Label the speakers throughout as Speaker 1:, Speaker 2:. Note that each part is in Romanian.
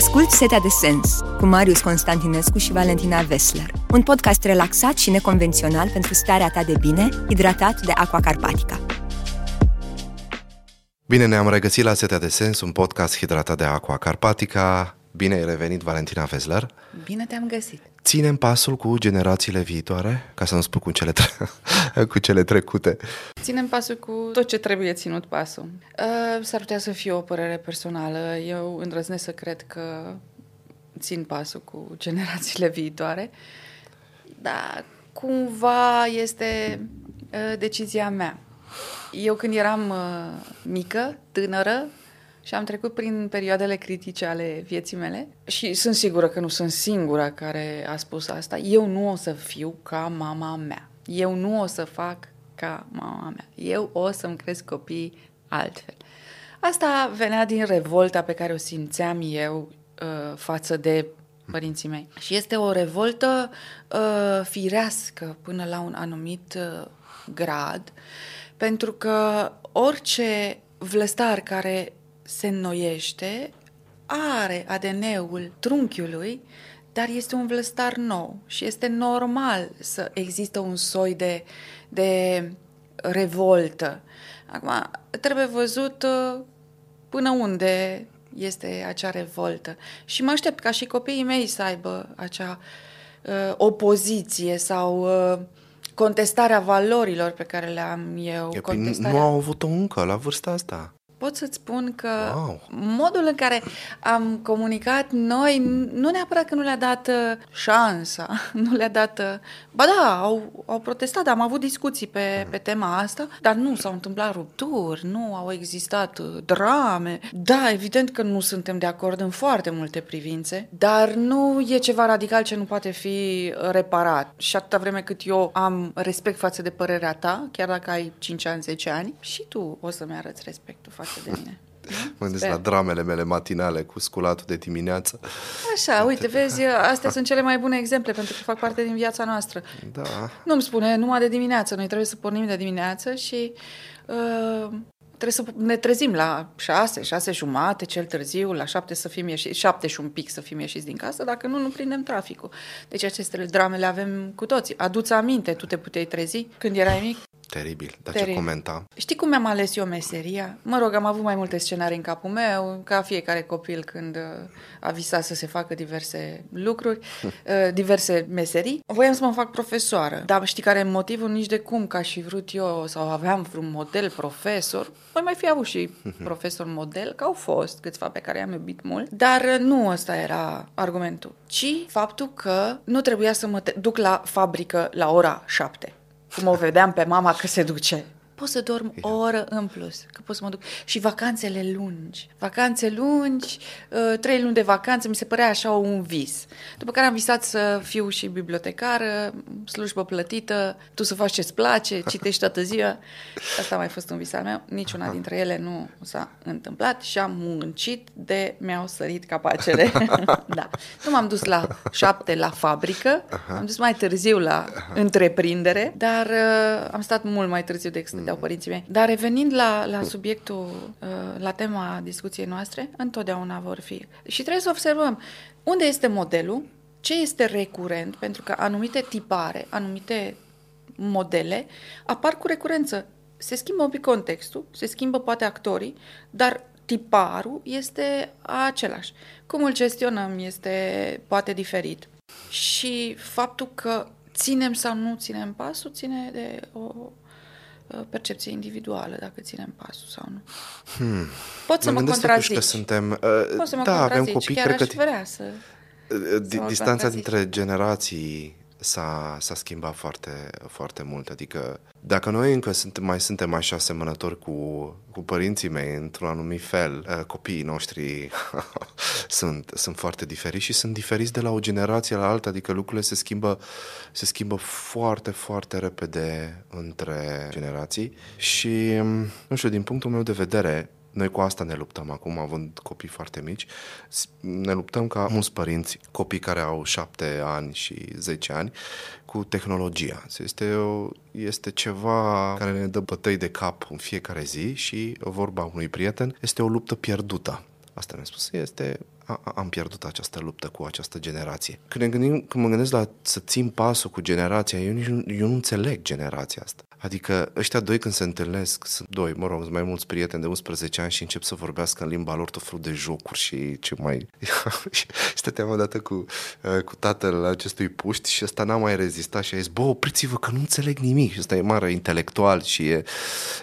Speaker 1: Ascult Setea de Sens cu Marius Constantinescu și Valentina Vesler. Un podcast relaxat și neconvențional pentru starea ta de bine, hidratat de Aqua Carpatica.
Speaker 2: Bine ne-am regăsit la Setea de Sens, un podcast hidratat de Aqua Carpatica. Bine ai revenit, Valentina Vesler.
Speaker 3: Bine te-am găsit.
Speaker 2: Ținem pasul cu generațiile viitoare, ca să nu spun cu cele, tre- cu cele trecute.
Speaker 3: Ținem pasul cu tot ce trebuie ținut pasul. Uh, s-ar putea să fie o părere personală. Eu îndrăznesc să cred că țin pasul cu generațiile viitoare, dar cumva este uh, decizia mea. Eu când eram uh, mică, tânără, și am trecut prin perioadele critice ale vieții mele și sunt sigură că nu sunt singura care a spus asta. Eu nu o să fiu ca mama mea. Eu nu o să fac ca mama mea. Eu o să-mi cresc copii altfel. Asta venea din revolta pe care o simțeam eu uh, față de părinții mei. Și este o revoltă uh, firească până la un anumit uh, grad, pentru că orice vlăstar care se înnoiește, are ADN-ul trunchiului, dar este un vlăstar nou și este normal să există un soi de, de revoltă. Acum, trebuie văzut uh, până unde este acea revoltă. Și mă aștept ca și copiii mei să aibă acea uh, opoziție sau uh, contestarea valorilor pe care le am eu.
Speaker 2: E,
Speaker 3: contestarea...
Speaker 2: Nu au avut-o încă la vârsta asta
Speaker 3: pot să-ți spun că
Speaker 2: wow.
Speaker 3: modul în care am comunicat noi, nu neapărat că nu le-a dat uh, șansa, nu le-a dat... Uh, ba da, au, au protestat, am avut discuții pe, pe tema asta, dar nu s-au întâmplat rupturi, nu au existat uh, drame. Da, evident că nu suntem de acord în foarte multe privințe, dar nu e ceva radical ce nu poate fi reparat. Și atâta vreme cât eu am respect față de părerea ta, chiar dacă ai 5 ani, 10 ani, și tu o să-mi arăți respectul față față de mine.
Speaker 2: Mă gândesc la dramele mele matinale cu sculatul de dimineață.
Speaker 3: Așa, uite, vezi, astea sunt cele mai bune exemple pentru că fac parte din viața noastră.
Speaker 2: Da.
Speaker 3: Nu-mi spune numai de dimineață, noi trebuie să pornim de dimineață și uh, trebuie să ne trezim la șase, șase jumate, cel târziu, la șapte să fim ieșiți, șapte și un pic să fim ieșiți din casă, dacă nu, nu prindem traficul. Deci aceste drame le avem cu toții. Aduți aminte, tu te puteai trezi când erai mic?
Speaker 2: Teribil, dar Teribil. ce comenta?
Speaker 3: Știi cum mi-am ales eu meseria? Mă rog, am avut mai multe scenarii în capul meu, ca fiecare copil când uh, a visat să se facă diverse lucruri, uh, diverse meserii. Voiam să mă fac profesoară, dar știi care e motivul? Nici de cum, ca și vrut eu, sau aveam vreun model profesor, voi mai fi avut și profesor model, că au fost câțiva pe care i-am iubit mult, dar uh, nu ăsta era argumentul, ci faptul că nu trebuia să mă duc la fabrică la ora șapte cum o vedeam pe mama că se duce. Pot să dorm o oră în plus, că pot să mă duc. Și vacanțele lungi. Vacanțe lungi, uh, trei luni de vacanță, mi se părea așa un vis. După care am visat să fiu și bibliotecară, slujbă plătită, tu să faci ce-ți place, citești toată ziua. Asta a mai fost un vis al meu. Niciuna dintre ele nu s-a întâmplat și am muncit de mi-au sărit capacele. da. Nu m-am dus la șapte la fabrică, am dus mai târziu la întreprindere, dar uh, am stat mult mai târziu decât stăteau părinții mei. Dar revenind la, la subiectul, uh, la tema discuției noastre, întotdeauna vor fi. Și trebuie să observăm unde este modelul, ce este recurent, pentru că anumite tipare, anumite modele apar cu recurență. Se schimbă un pic contextul, se schimbă poate actorii, dar tiparul este același. Cum îl gestionăm este poate diferit. Și faptul că ținem sau nu ținem pasul ține de o percepție individuală, dacă ținem pasul sau nu. Hmm. Pot să mă, mă contrazici.
Speaker 2: Că suntem, uh,
Speaker 3: Pot să mă
Speaker 2: da, avem copii,
Speaker 3: Chiar
Speaker 2: cred
Speaker 3: aș
Speaker 2: că
Speaker 3: vrea să...
Speaker 2: Uh, să distanța dintre generații s-a, s-a schimbat foarte, foarte mult. Adică dacă noi încă suntem, mai suntem așa asemănători cu, cu părinții mei într-un anumit fel, uh, copiii noștri sunt, sunt foarte diferiți și sunt diferiți de la o generație la alta, adică lucrurile se schimbă, se schimbă foarte, foarte repede între generații și, nu știu, din punctul meu de vedere, noi cu asta ne luptăm acum, având copii foarte mici. Ne luptăm ca mulți părinți, copii care au șapte ani și 10 ani, cu tehnologia. Este, o, este ceva care ne dă bătăi de cap în fiecare zi și vorba unui prieten este o luptă pierdută. Asta mi-a spus. Este am pierdut această luptă cu această generație. Când, ne gândim, când mă gândesc la să țin pasul cu generația, eu, nici, eu nu înțeleg generația asta. Adică ăștia doi când se întâlnesc, sunt doi, mă rog, sunt mai mulți prieteni de 11 ani și încep să vorbească în limba lor tot felul de jocuri și ce mai... Stăteam odată cu, uh, cu tatăl acestui puști și ăsta n-a mai rezistat și a zis, bă, opriți-vă că nu înțeleg nimic. Și ăsta e mare intelectual și e,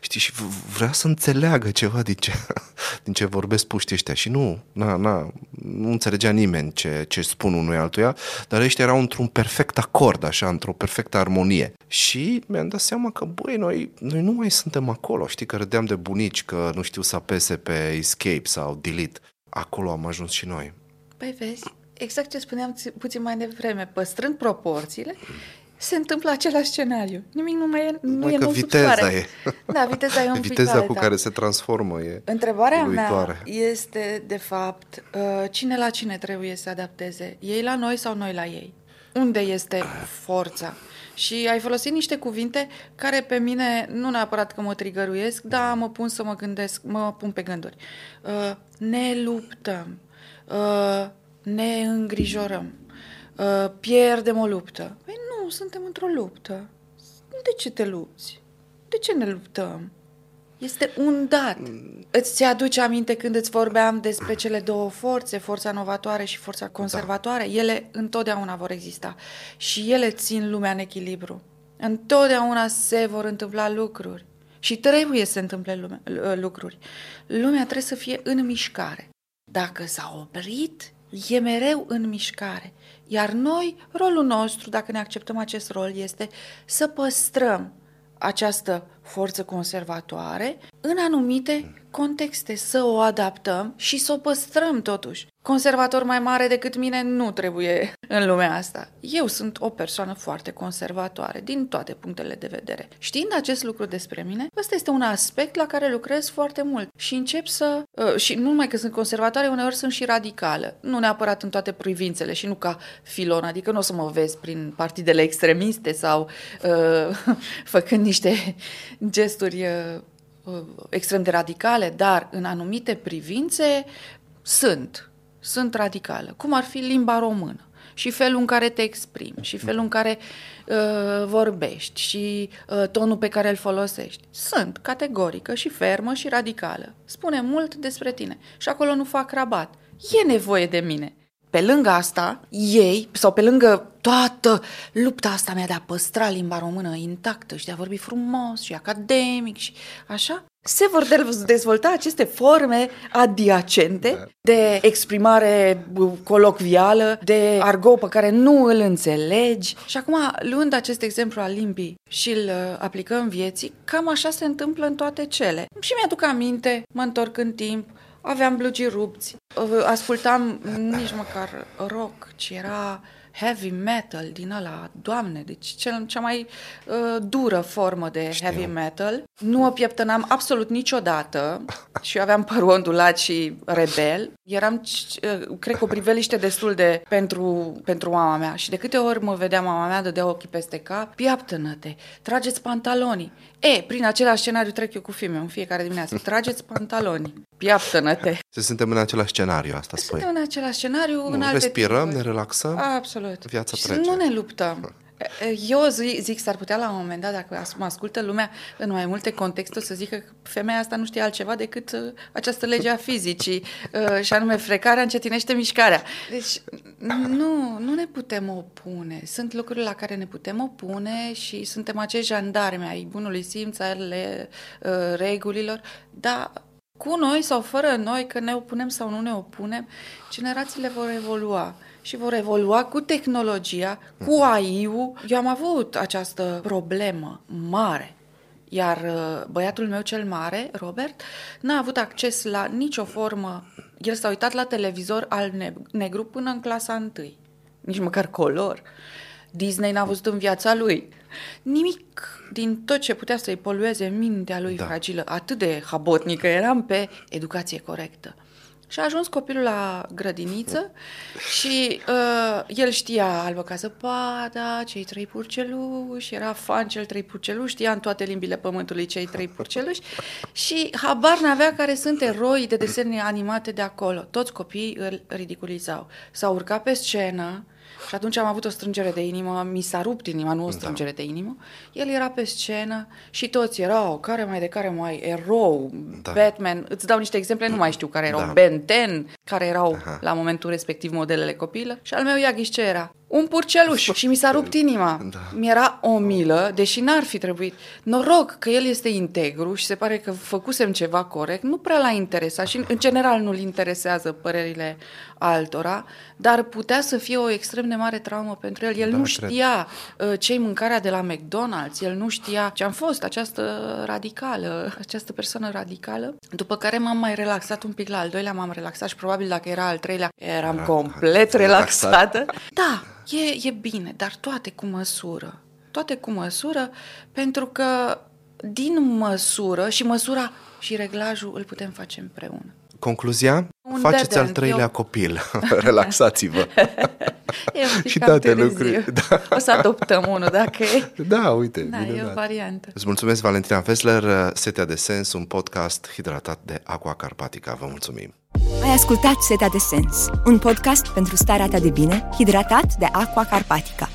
Speaker 2: știi, și vrea să înțeleagă ceva din ce, din ce vorbesc puștii ăștia și nu, na, na, nu înțelegea nimeni ce, ce spun unui altuia, dar ăștia erau într-un perfect acord, așa, într-o perfectă armonie. Și mi-am dat seama că, băi, noi, noi nu mai suntem acolo. Știi că râdeam de bunici că nu știu să apese pe escape sau delete. Acolo am ajuns și noi.
Speaker 3: Păi vezi, exact ce spuneam puțin mai devreme, păstrând proporțiile, se întâmplă același scenariu. Nimic nu mai e, nu
Speaker 2: mai
Speaker 3: e
Speaker 2: că viteza e.
Speaker 3: Da, viteza e un
Speaker 2: Viteza cu care se transformă e
Speaker 3: Întrebarea
Speaker 2: uluitoare.
Speaker 3: mea este, de fapt, uh, cine la cine trebuie să adapteze? Ei la noi sau noi la ei? Unde este forța? Și ai folosit niște cuvinte care pe mine nu neapărat că mă trigăruiesc, dar mă pun să mă gândesc, mă pun pe gânduri. Uh, ne luptăm, uh, ne îngrijorăm, uh, pierdem o luptă. Păi nu, suntem într-o luptă. De ce te lupți? De ce ne luptăm? Este un dat. Îți aduce aminte când îți vorbeam despre cele două forțe, forța novatoare și forța conservatoare? Da. Ele întotdeauna vor exista și ele țin lumea în echilibru. Întotdeauna se vor întâmpla lucruri și trebuie să se întâmple lume, lucruri. Lumea trebuie să fie în mișcare. Dacă s-a oprit, e mereu în mișcare. Iar noi, rolul nostru, dacă ne acceptăm acest rol, este să păstrăm această forță conservatoare în anumite contexte, să o adaptăm și să o păstrăm totuși. Conservator mai mare decât mine nu trebuie în lumea asta. Eu sunt o persoană foarte conservatoare din toate punctele de vedere. Știind acest lucru despre mine, ăsta este un aspect la care lucrez foarte mult și încep să... Uh, și nu numai că sunt conservatoare, uneori sunt și radicală. Nu neapărat în toate privințele și nu ca filon, adică nu o să mă vezi prin partidele extremiste sau uh, făcând niște gesturi uh, uh, extrem de radicale, dar în anumite privințe sunt, sunt radicale, cum ar fi limba română și felul în care te exprimi și felul în care uh, vorbești și uh, tonul pe care îl folosești. Sunt categorică și fermă și radicală. Spune mult despre tine și acolo nu fac rabat. E nevoie de mine. Pe lângă asta, ei, sau pe lângă toată lupta asta mea de a păstra limba română intactă și de a vorbi frumos și academic și așa, se vor dezvolta aceste forme adiacente da. de exprimare colocvială, de argot pe care nu îl înțelegi. Și acum, luând acest exemplu al limbii și îl uh, aplicăm vieții, cam așa se întâmplă în toate cele. Și mi-aduc aminte, mă întorc în timp, aveam blugii rupți, uh, ascultam nici măcar rock, ci era heavy metal din ăla, doamne, deci cel, cea mai uh, dură formă de Știu. heavy metal. Nu o pieptănam absolut niciodată și eu aveam părul ondulat și rebel. Eram, uh, cred că, o priveliște destul de pentru, pentru mama mea și de câte ori mă vedea mama mea, dădea ochii peste cap, piaptănă-te, trageți pantalonii. E, prin același scenariu trec eu cu filme în fiecare dimineață. Trageți pantaloni, piaptănă-te.
Speaker 2: Să suntem în același scenariu, asta spui.
Speaker 3: Suntem în același scenariu,
Speaker 2: nu,
Speaker 3: în alte
Speaker 2: Respirăm,
Speaker 3: tipuri.
Speaker 2: ne relaxăm,
Speaker 3: Absolut.
Speaker 2: Viața
Speaker 3: și
Speaker 2: trece.
Speaker 3: nu ne luptăm. Eu zic, zic, s-ar putea la un moment dat, dacă mă ascultă lumea în mai multe contexte, să zică că femeia asta nu știe altceva decât uh, această lege a fizicii, uh, și anume frecarea încetinește mișcarea. Deci nu, nu ne putem opune. Sunt lucruri la care ne putem opune și suntem acești jandarmi ai bunului simț, ale uh, regulilor, dar cu noi sau fără noi, că ne opunem sau nu ne opunem, generațiile vor evolua și vor evolua cu tehnologia, cu AI-ul. Eu am avut această problemă mare. Iar uh, băiatul meu cel mare, Robert, n-a avut acces la nicio formă. El s-a uitat la televizor al negru până în clasa întâi. Nici măcar color. Disney n-a văzut în viața lui. Nimic din tot ce putea să-i polueze mintea lui da. fragilă, atât de habotnică eram pe educație corectă. Și a ajuns copilul la grădiniță și uh, el știa albă ca zăpada, cei trei purceluși, era fan cel trei purceluși, știa în toate limbile pământului cei trei purceluși și habar n-avea care sunt eroi de desene animate de acolo. Toți copiii îl ridiculizau. S-a urcat pe scenă, și atunci am avut o strângere de inimă, mi s-a rupt inima, nu o da. strângere da. de inimă. El era pe scenă și toți erau, care mai de care mai, erou, da. Batman, îți dau niște exemple, nu mai știu care erau, da. Ben 10, care erau Aha. la momentul respectiv modelele copilă. Și al meu Iaghiș ce era? Un purceluș și mi s-a rupt inima. Da. Mi-era o milă, deși n-ar fi trebuit. Noroc că el este integru și se pare că făcusem ceva corect, nu prea l-a interesat și în general nu-l interesează părerile altora, dar putea să fie o extrem de mare traumă pentru el. El da, nu știa uh, ce-i mâncarea de la McDonald's, el nu știa ce am fost, această radicală, această persoană radicală. După care m-am mai relaxat un pic la al doilea, m-am relaxat și probabil dacă era al treilea, eram complet relaxată. Da, E, e bine, dar toate cu măsură. Toate cu măsură, pentru că din măsură și măsura și reglajul îl putem face împreună.
Speaker 2: Concluzia? Un Faceți al treilea eu... copil. Relaxați-vă. și toate lucruri.
Speaker 3: Da. O să adoptăm unul dacă e.
Speaker 2: Da, uite.
Speaker 3: Da, e o variantă.
Speaker 2: Îți mulțumesc, Valentina Fessler. Setea de Sens, un podcast hidratat de Aqua Carpatica. Vă mulțumim.
Speaker 1: Ai ascultat Setea de Sens, un podcast pentru starea ta de bine, hidratat de Aqua Carpatica.